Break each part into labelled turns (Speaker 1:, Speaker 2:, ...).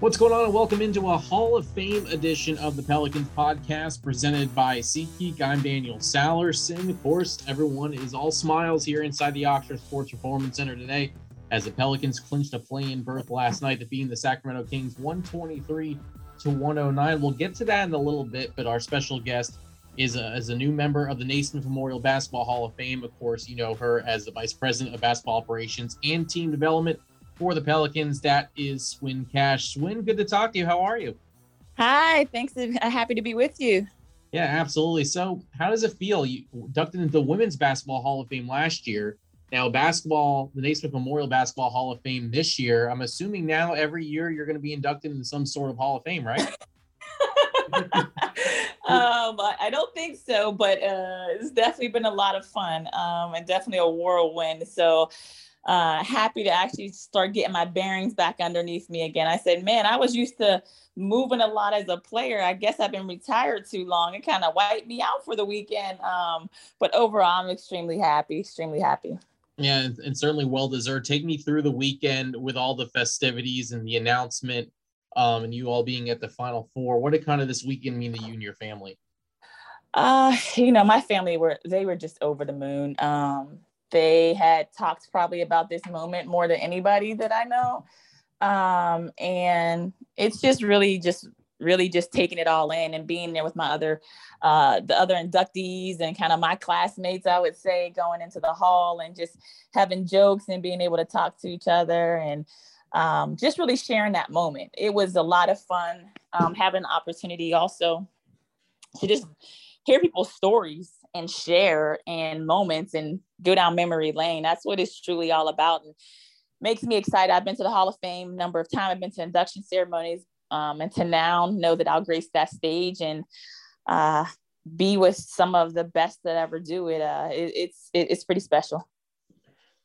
Speaker 1: What's going on, and welcome into a Hall of Fame edition of the Pelicans podcast presented by SeatGeek. I'm Daniel Sallerson. Of course, everyone is all smiles here inside the Ochsner Sports Performance Center today as the Pelicans clinched a play-in berth last night, defeating the Sacramento Kings 123 to 109. We'll get to that in a little bit, but our special guest is a, is a new member of the Naismith Memorial Basketball Hall of Fame. Of course, you know her as the Vice President of Basketball Operations and Team Development for the Pelicans. That is Swin Cash. Swin, good to talk to you. How are you?
Speaker 2: Hi, thanks. I'm happy to be with you.
Speaker 1: Yeah, absolutely. So, how does it feel? You ducked into the Women's Basketball Hall of Fame last year. Now, basketball, the Naismith Memorial Basketball Hall of Fame this year. I'm assuming now every year you're going to be inducted into some sort of Hall of Fame, right?
Speaker 2: um, I don't think so, but uh, it's definitely been a lot of fun um, and definitely a whirlwind. So, uh, happy to actually start getting my bearings back underneath me again. I said, man, I was used to moving a lot as a player. I guess I've been retired too long. It kind of wiped me out for the weekend. Um, but overall, I'm extremely happy, extremely happy.
Speaker 1: Yeah, and, and, certainly well deserved. Take me through the weekend with all the festivities and the announcement, um, and you all being at the Final Four. What did kind of this weekend mean to you and your family?
Speaker 2: Uh, you know, my family were they were just over the moon. Um, they had talked probably about this moment more than anybody that I know. Um, and it's just really just really just taking it all in and being there with my other uh, the other inductees and kind of my classmates i would say going into the hall and just having jokes and being able to talk to each other and um, just really sharing that moment it was a lot of fun um, having the opportunity also to just hear people's stories and share and moments and go down memory lane. That's what it's truly all about. And makes me excited. I've been to the Hall of Fame number of times. I've been to induction ceremonies um, and to now know that I'll grace that stage and uh, be with some of the best that ever do it. Uh, it it's it, it's pretty special.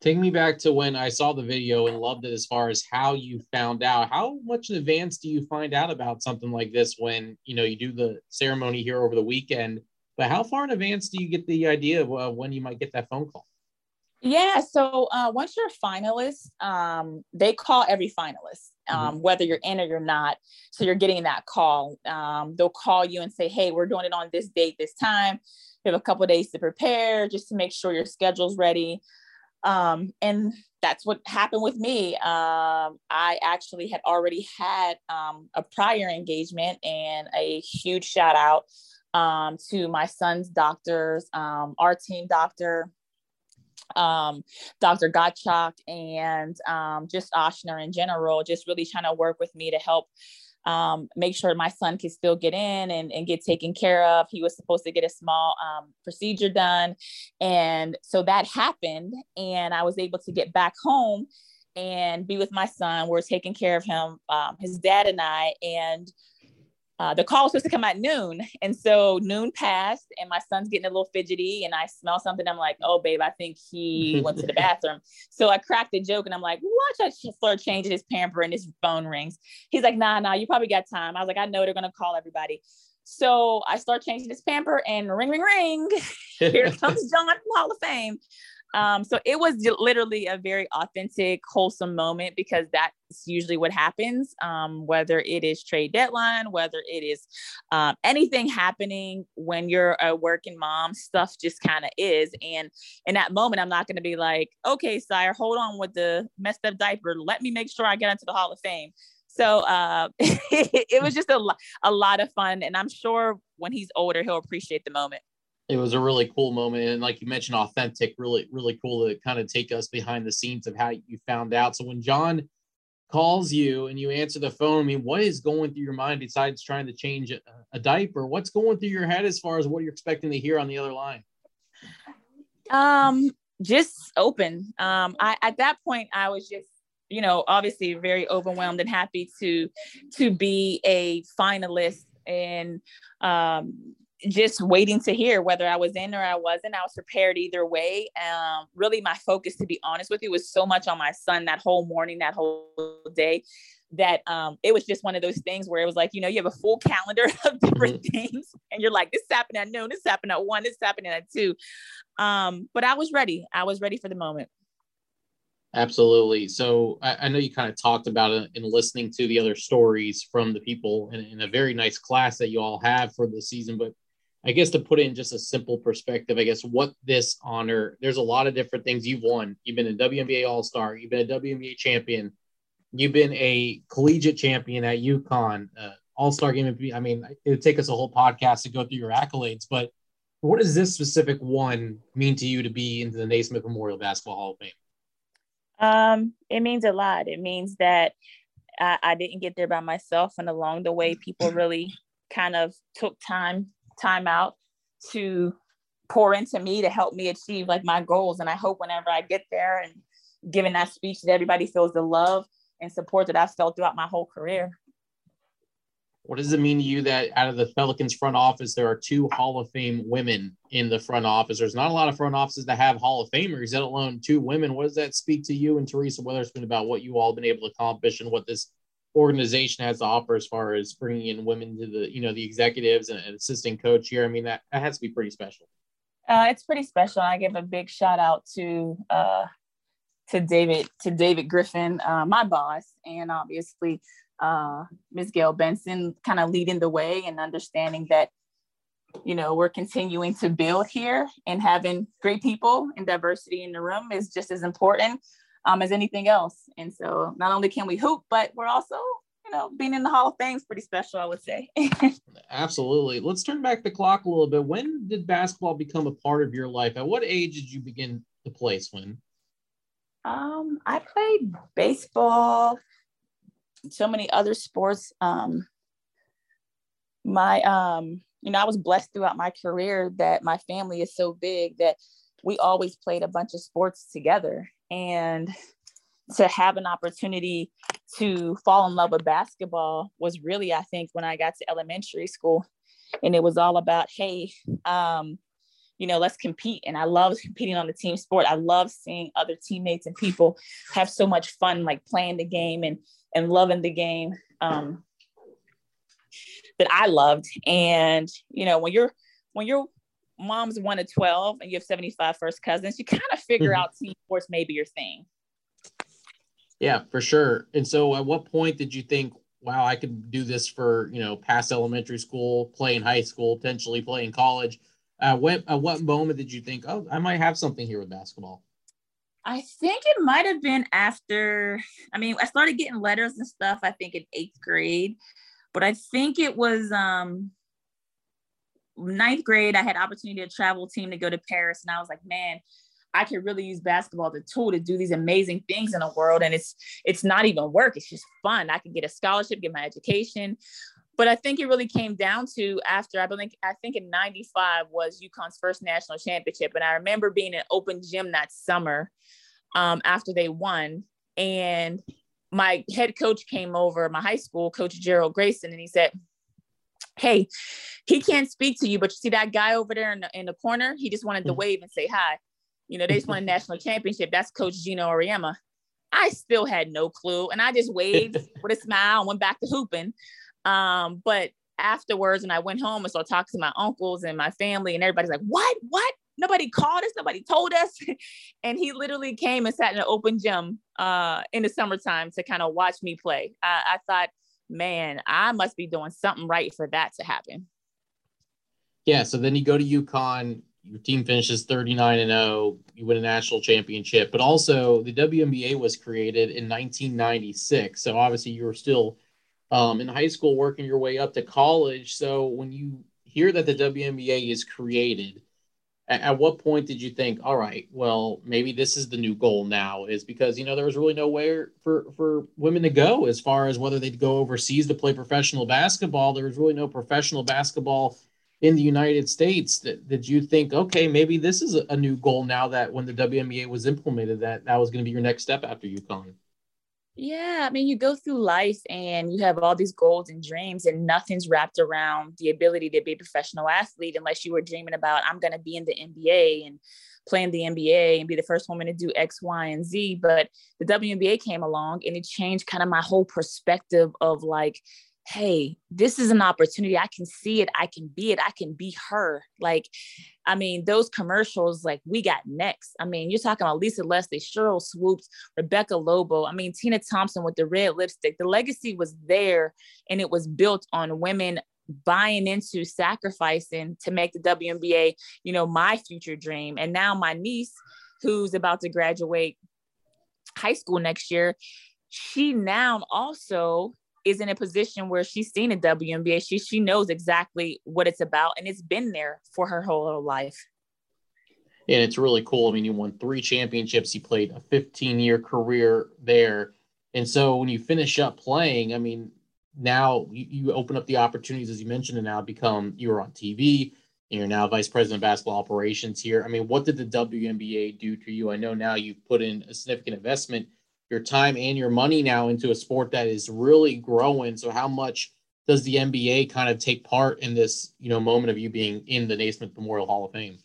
Speaker 1: Take me back to when I saw the video and loved it as far as how you found out. How much in advance do you find out about something like this when you know you do the ceremony here over the weekend? But how far in advance do you get the idea of uh, when you might get that phone call?
Speaker 2: Yeah, so uh, once you're a finalist, um, they call every finalist, um, mm-hmm. whether you're in or you're not. So you're getting that call. Um, they'll call you and say, "Hey, we're doing it on this date, this time. You have a couple days to prepare, just to make sure your schedule's ready." Um, and that's what happened with me. Um, I actually had already had um, a prior engagement, and a huge shout out um, to my son's doctors, um, our team doctor, um, Dr. Gottschalk, and um, just Ochsner in general, just really trying to work with me to help um, make sure my son can still get in and, and get taken care of. He was supposed to get a small um, procedure done. And so that happened, and I was able to get back home and be with my son. We're taking care of him, his dad and I, and uh, the call was supposed to come at noon. And so noon passed and my son's getting a little fidgety and I smell something. I'm like, oh, babe, I think he went to the bathroom. So I cracked a joke and I'm like, watch I start changing his pamper and his phone rings. He's like, nah, nah, you probably got time. I was like, I know they're going to call everybody. So I start changing his pamper and ring, ring, ring. Here comes John from Hall of Fame. Um, so it was literally a very authentic, wholesome moment because that's usually what happens. Um, whether it is trade deadline, whether it is um, anything happening when you're a working mom, stuff just kind of is. And in that moment, I'm not going to be like, okay, sire, hold on with the messed up diaper. Let me make sure I get into the Hall of Fame. So uh, it was just a, a lot of fun. And I'm sure when he's older, he'll appreciate the moment
Speaker 1: it was a really cool moment and like you mentioned authentic really really cool to kind of take us behind the scenes of how you found out. So when john calls you and you answer the phone i mean what is going through your mind besides trying to change a, a diaper? What's going through your head as far as what you're expecting to hear on the other line?
Speaker 2: Um just open. Um i at that point i was just you know obviously very overwhelmed and happy to to be a finalist and um just waiting to hear whether I was in or I wasn't. I was prepared either way. Um, really, my focus, to be honest with you, was so much on my son that whole morning, that whole day, that um, it was just one of those things where it was like, you know, you have a full calendar of different mm-hmm. things, and you're like, this happened happening at noon, this happened at one, this is happening at two. Um, but I was ready. I was ready for the moment.
Speaker 1: Absolutely. So I, I know you kind of talked about it in listening to the other stories from the people in, in a very nice class that you all have for the season. But I guess to put in just a simple perspective, I guess what this honor, there's a lot of different things you've won. You've been a WNBA All Star, you've been a WNBA champion, you've been a collegiate champion at UConn, uh, All Star game. I mean, it would take us a whole podcast to go through your accolades, but what does this specific one mean to you to be into the Naismith Memorial Basketball Hall of Fame?
Speaker 2: Um, it means a lot. It means that I, I didn't get there by myself, and along the way, people really kind of took time time out to pour into me to help me achieve like my goals. And I hope whenever I get there and giving that speech that everybody feels the love and support that I've felt throughout my whole career.
Speaker 1: What does it mean to you that out of the Pelicans front office, there are two Hall of Fame women in the front office? There's not a lot of front offices that have Hall of Famers, let alone two women. What does that speak to you and Teresa Weatherspoon about what you all have been able to accomplish and what this organization has to offer as far as bringing in women to the, you know, the executives and, and assistant coach here? I mean, that, that has to be pretty special.
Speaker 2: Uh, it's pretty special. I give a big shout out to uh, to David to David Griffin, uh, my boss, and obviously uh, Ms. Gayle Benson kind of leading the way and understanding that, you know, we're continuing to build here and having great people and diversity in the room is just as important um, as anything else. And so not only can we hoop, but we're also, you know, being in the Hall of Fame is pretty special, I would say.
Speaker 1: Absolutely. Let's turn back the clock a little bit. When did basketball become a part of your life? At what age did you begin to play Swin?
Speaker 2: Um, I played baseball so many other sports. Um, my, um, you know, I was blessed throughout my career that my family is so big that we always played a bunch of sports together. And to have an opportunity to fall in love with basketball was really, I think, when I got to elementary school. And it was all about, hey, um, you know, let's compete. And I love competing on the team sport. I love seeing other teammates and people have so much fun, like playing the game and and loving the game um, that I loved. And you know, when you're when your mom's one of 12 and you have 75 first cousins, you kind of figure mm-hmm. out team sports maybe your thing.
Speaker 1: Yeah, for sure. And so at what point did you think, wow, I could do this for, you know, past elementary school, play in high school, potentially play in college? Uh, what, at what moment did you think, oh, I might have something here with basketball?
Speaker 2: I think it might have been after, I mean, I started getting letters and stuff, I think in eighth grade, but I think it was um ninth grade. I had opportunity to travel team to go to Paris. And I was like, man, I could really use basketball as a tool to do these amazing things in the world. And it's it's not even work, it's just fun. I could get a scholarship, get my education but I think it really came down to after I believe I think in '95 was UConn's first national championship, and I remember being in open gym that summer um, after they won, and my head coach came over, my high school coach Gerald Grayson, and he said, "Hey, he can't speak to you, but you see that guy over there in the, in the corner? He just wanted to mm-hmm. wave and say hi. You know, they just won a national championship. That's Coach Geno Auriemma." I still had no clue, and I just waved with a smile and went back to hooping. Um, but afterwards, and I went home and started talking to my uncles and my family, and everybody's like, "What? What? Nobody called us. Nobody told us." and he literally came and sat in an open gym uh, in the summertime to kind of watch me play. I, I thought, man, I must be doing something right for that to happen.
Speaker 1: Yeah. So then you go to UConn. Your team finishes 39 and 0. You win a national championship, but also the WNBA was created in 1996. So obviously you were still um, in high school, working your way up to college. So when you hear that the WNBA is created, at, at, what point did you think, all right, well, maybe this is the new goal now? Is because you know there was really nowhere for for women to go as far as whether they'd go overseas to play professional basketball. There was really no professional basketball in the United States. That did you think, okay, maybe this is a, a new goal now that when the WNBA was implemented, that that was going to be your next step after UConn?
Speaker 2: Yeah, I mean, you go through life and you have all these goals and dreams, and nothing's wrapped around the ability to be a professional athlete unless you were dreaming about, I'm going to be in the NBA and play in the NBA and be the first woman to do X, Y, and Z. But the WNBA came along and it changed kind of my whole perspective of like, hey, this is an opportunity. I can see it. I can be it. I can be her. Like, I mean, those commercials, like we got next. I mean, you're talking about Lisa Leslie, Sheryl Swoopes, Rebecca Lobo. I mean, Tina Thompson with the red lipstick. The legacy was there and it was built on women buying into sacrificing to make the WNBA, you know, my future dream. And now my niece, who's about to graduate high school next year, she now also is in a position where she's seen a WNBA. She she knows exactly what it's about, and it's been there for her whole life.
Speaker 1: And it's really cool. I mean, you won three championships. You played a 15 year career there, and so when you finish up playing, I mean, now you, you open up the opportunities, as you mentioned, and now become you are on TV. And you're now vice president of basketball operations here. I mean, what did the WNBA do to you? I know now you've put in a significant investment your time and your money now into a sport that is really growing. So how much does the NBA kind of take part in this, you know, moment of you being in the Naismith Memorial Hall of Fame?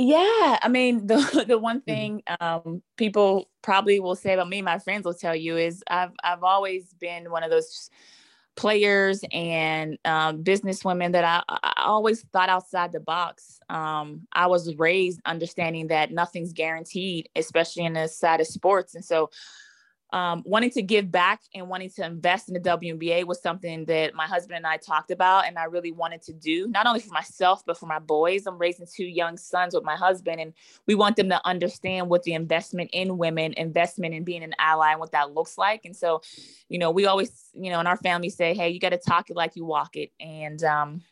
Speaker 2: Yeah, I mean the the one mm-hmm. thing um, people probably will say about me, my friends will tell you is I've I've always been one of those players and um, businesswomen that I, I, always thought outside the box. Um, I was raised understanding that nothing's guaranteed, especially in the side of sports. And so um, wanting to give back and wanting to invest in the WNBA was something that my husband and I talked about, and I really wanted to do, not only for myself, but for my boys. I'm raising two young sons with my husband, and we want them to understand what the investment in women, investment in being an ally, and what that looks like. And so, you know, we always, you know, in our family say, hey, you got to talk it like you walk it. And, um,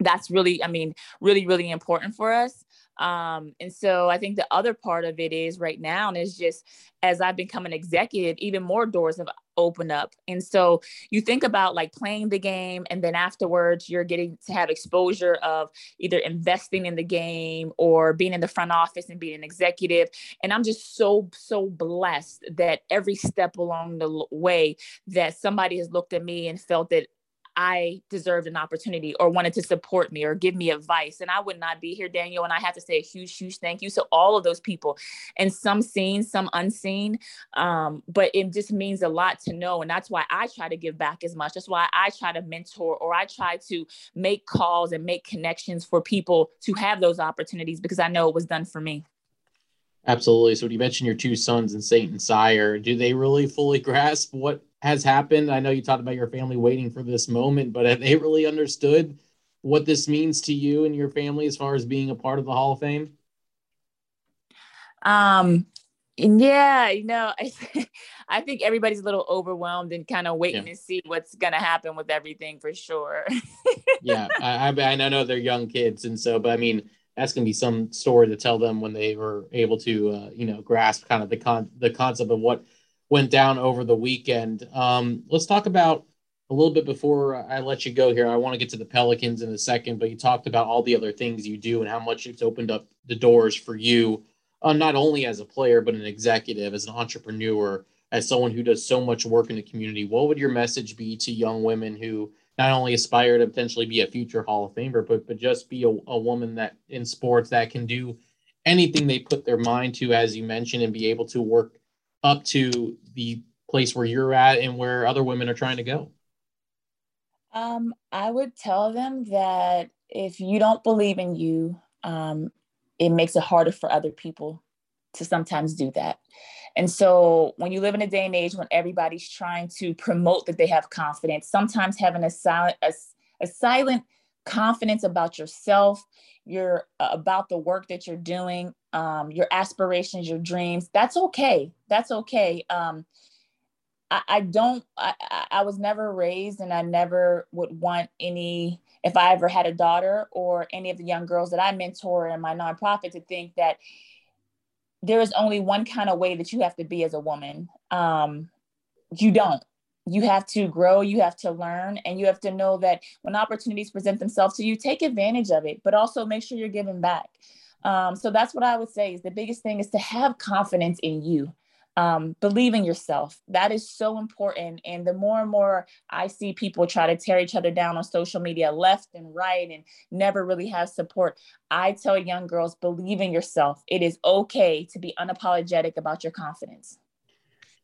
Speaker 2: that's really i mean really really important for us um, and so I think the other part of it is right now and is just as I've become an executive, even more doors have opened up. And so you think about like playing the game, and then afterwards you're getting to have exposure of either investing in the game or being in the front office and being an executive. And I'm just so, so blessed that every step along the way that somebody has looked at me and felt that I deserved an opportunity or wanted to support me or give me advice. And I would not be here, Daniel. And I have to say a huge, huge thank you. to all of those people, and some seen, some unseen. Um, but it just means a lot to know. And that's why I try to give back as much. That's why I try to mentor or I try to make calls and make connections for people to have those opportunities because I know it was done for me.
Speaker 1: Absolutely. So when you mentioned your two sons and Saint and Sire, do they really fully grasp what has happened? I know you talked about your family waiting for this moment, but have they really understood what this means to you and your family as far as being a part of the Hall of Fame?
Speaker 2: Um, yeah, you know, I, I think everybody's a little overwhelmed and kind of waiting yeah. to see what's going to happen with everything for sure.
Speaker 1: yeah, I, I, I know they're young kids, and so, but I mean, that's going to be some story to tell them when they were able to, uh, you know, grasp kind of the con the concept of what went down over the weekend. Um, let's talk about a little bit before I let you go here. I want to get to the Pelicans in a second, but you talked about all the other things you do and how much it's opened up the doors for you, uh, not only as a player, but an executive, as an entrepreneur, as someone who does so much work in the community. What would your message be to young women who not only aspire to potentially be a future Hall of Famer, but but just be a, a woman that in sports that can do anything they put their mind to, as you mentioned, and be able to work up to the place where you're at and where other women are trying to go?
Speaker 2: Um, I would tell them that if you don't believe in you, um, it makes it harder for other people to sometimes do that. And so when you live in a day and age when everybody's trying to promote that they have confidence, sometimes having a silent, a, a silent confidence about yourself, you're uh, about the work that you're doing, um, your aspirations, your dreams. That's okay. That's okay. Um, I, I don't. I, I was never raised, and I never would want any. If I ever had a daughter or any of the young girls that I mentor in my nonprofit to think that there is only one kind of way that you have to be as a woman. Um, you don't you have to grow, you have to learn, and you have to know that when opportunities present themselves to you, take advantage of it, but also make sure you're giving back. Um, so that's what I would say is the biggest thing is to have confidence in you. Um, believe in yourself. That is so important. And the more and more I see people try to tear each other down on social media, left and right, and never really have support, I tell young girls, believe in yourself. It is okay to be unapologetic about your confidence.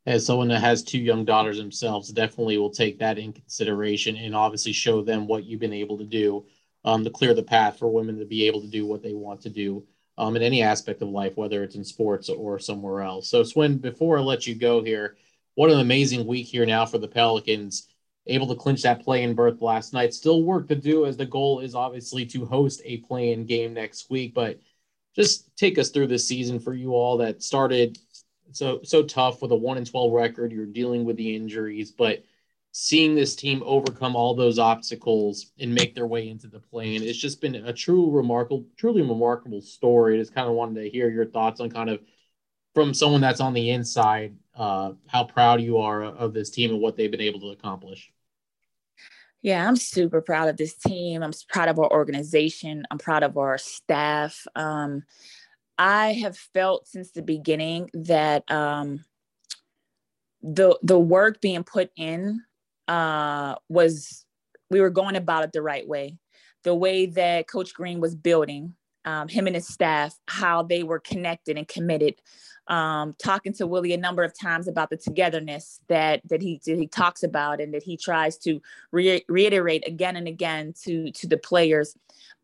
Speaker 1: as someone that has two young daughters themselves, definitely will take that in consideration and obviously show them what you've been able to do um, to clear the path for women to be able to do what they want to do um, in any aspect of life, whether it's in sports or somewhere else. So, Swin, before I let you go here, what an amazing week here now for the Pelicans. Able to clinch that play in berth last night. Still work to do as the goal is obviously to host a play in game next week. But just take us through this season for you all that started so so tough with a one and twelve record. You're dealing with the injuries, but seeing this team overcome all those obstacles and make their way into the play-in, it's just been a true remarkable, truly remarkable story. Just kind of wanted to hear your thoughts on kind of from someone that's on the inside, uh, how proud you are of this team and what they've been able to accomplish.
Speaker 2: Yeah, I'm super proud of this team. I'm proud of our organization. I'm proud of our staff. Um, I have felt since the beginning that um, the the work being put in uh, was we were going about it the right way. The way that Coach Green was building um, him and his staff, how they were connected and committed. Um, talking to Willie a number of times about the togetherness that that he that he talks about and that he tries to re- reiterate again and again to to the players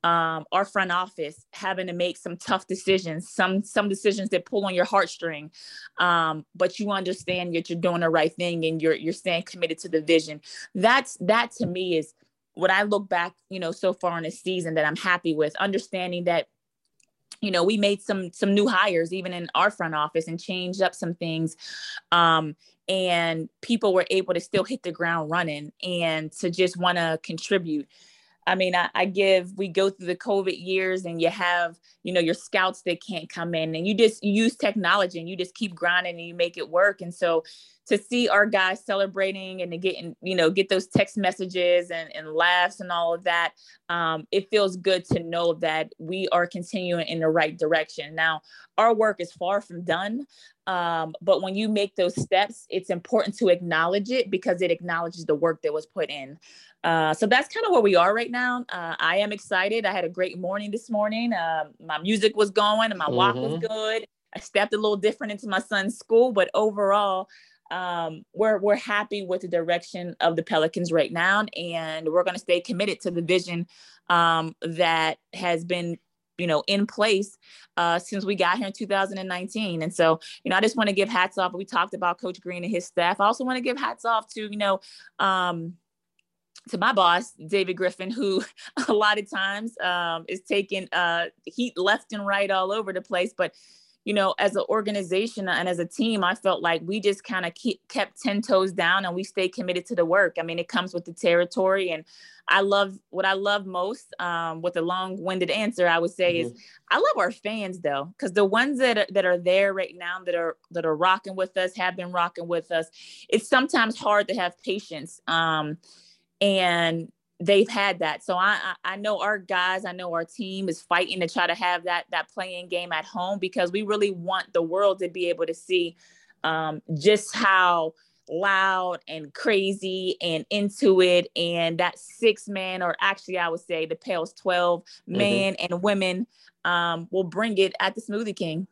Speaker 2: um, our front office having to make some tough decisions, some some decisions that pull on your heartstring, um, but you understand that you're doing the right thing and you're you're staying committed to the vision. That's that to me is what I look back, you know, so far in the season that I'm happy with, understanding that you know we made some some new hires even in our front office and changed up some things um, and people were able to still hit the ground running and to just want to contribute I mean, I, I, give, we go through the COVID years and you have, you know, your scouts that can't come in and you just use technology and you just keep grinding and you make it work. And so to see our guys celebrating and to getting, you know, get those text messages and, and laughs and all of that, um, it feels good to know that we are continuing in the right direction. Now, our work is far from done. Um, but when you make those steps, it's important to acknowledge it because it acknowledges the work that was put in. Uh, so that's kind of where we are right now. Uh, I am excited. I had a great morning this morning. Uh, my music was going and my walk mm-hmm. was good. I stepped a little different into my son's school, but overall, um, we're we're happy with the direction of the Pelicans right now, and we're going to stay committed to the vision um, that has been you know in place uh, since we got here in 2019 and so you know i just want to give hats off. We talked about coach green and his staff. I also want to give hats off to you know um, to my boss, David Griffin, who a lot of times um, is taking uh, heat left and right all over the place. But, you know, as an organization and as a team, I felt like we just kind of kept 10 toes down and we stayed committed to the work. I mean, it comes with the territory. And I love what I love most um, with a long winded answer, I would say mm-hmm. is I love our fans though, because the ones that are, that are there right now that are that are rocking with us, have been rocking with us. It's sometimes hard to have patience. Um, and they've had that. So I, I know our guys, I know our team is fighting to try to have that that play-in game at home because we really want the world to be able to see um, just how loud and crazy and into it and that six man or actually i would say the Pels 12 men mm-hmm. and women um, will bring it at the smoothie king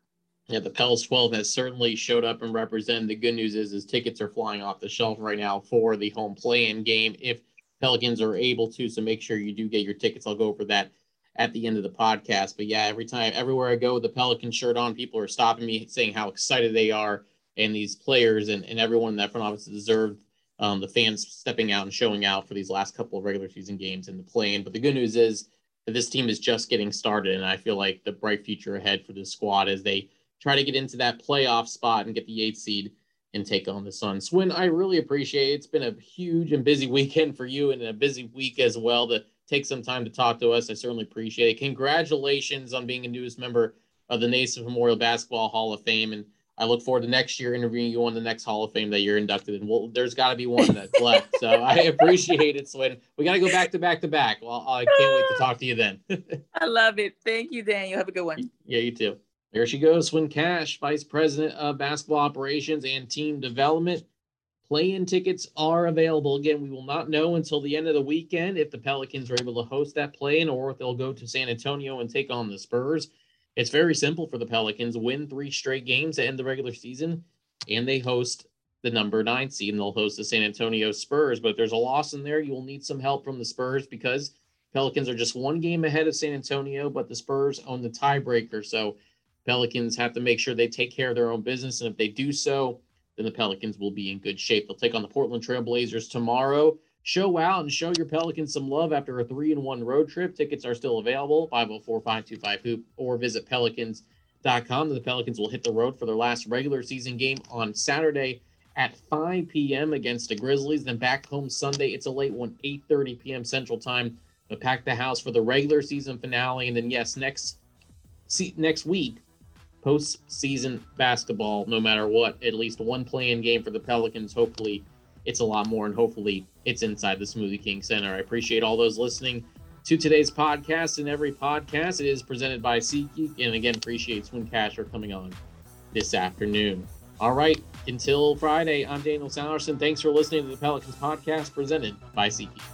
Speaker 1: yeah, the Pels 12 has certainly showed up and represented. The good news is, is tickets are flying off the shelf right now for the home play-in game. If Pelicans are able to. So make sure you do get your tickets. I'll go over that at the end of the podcast. But yeah, every time, everywhere I go with the Pelican shirt on, people are stopping me saying how excited they are. And these players and, and everyone in that front office deserved um, the fans stepping out and showing out for these last couple of regular season games in the play-in. But the good news is that this team is just getting started. And I feel like the bright future ahead for this squad as they try to get into that playoff spot and get the eighth seed and take on the Sun. Swin, I really appreciate it. It's been a huge and busy weekend for you and a busy week as well to take some time to talk to us. I certainly appreciate it. Congratulations on being a newest member of the Naismith Memorial Basketball Hall of Fame. And I look forward to next year interviewing you on the next Hall of Fame that you're inducted in. Well, there's got to be one that's left. So I appreciate it, Swin. We got to go back to back to back. Well, I can't wait to talk to you then.
Speaker 2: I love it. Thank you, Daniel. Have a good one.
Speaker 1: Yeah, you too. There she goes, Swin Cash, Vice President of Basketball Operations and Team Development. Play-in tickets are available. Again, we will not know until the end of the weekend if the Pelicans are able to host that play-in or if they'll go to San Antonio and take on the Spurs. It's very simple for the Pelicans. Win three straight games to end the regular season, and they host the number nine seed and they'll host the San Antonio Spurs. But if there's a loss in there, you will need some help from the Spurs because Pelicans are just one game ahead of San Antonio, but the Spurs own the tiebreaker. So Pelicans have to make sure they take care of their own business. And if they do so, then the Pelicans will be in good shape. They'll take on the Portland Trailblazers tomorrow. Show out and show your Pelicans some love after a three and one road trip. Tickets are still available 504 525 Hoop or visit Pelicans.com. The Pelicans will hit the road for their last regular season game on Saturday at 5 p.m. against the Grizzlies. Then back home Sunday. It's a late one, 8:30 p.m. Central Time. But pack the house for the regular season finale, and then yes, next see next week, postseason basketball. No matter what, at least one play-in game for the Pelicans. Hopefully, it's a lot more, and hopefully, it's inside the Smoothie King Center. I appreciate all those listening to today's podcast and every podcast. It is presented by SeatGeek, and again, appreciate Swin Cash for coming on this afternoon. All right, until Friday, I'm Daniel Sallerson. Thanks for listening to the Pelicans podcast presented by SeatGeek.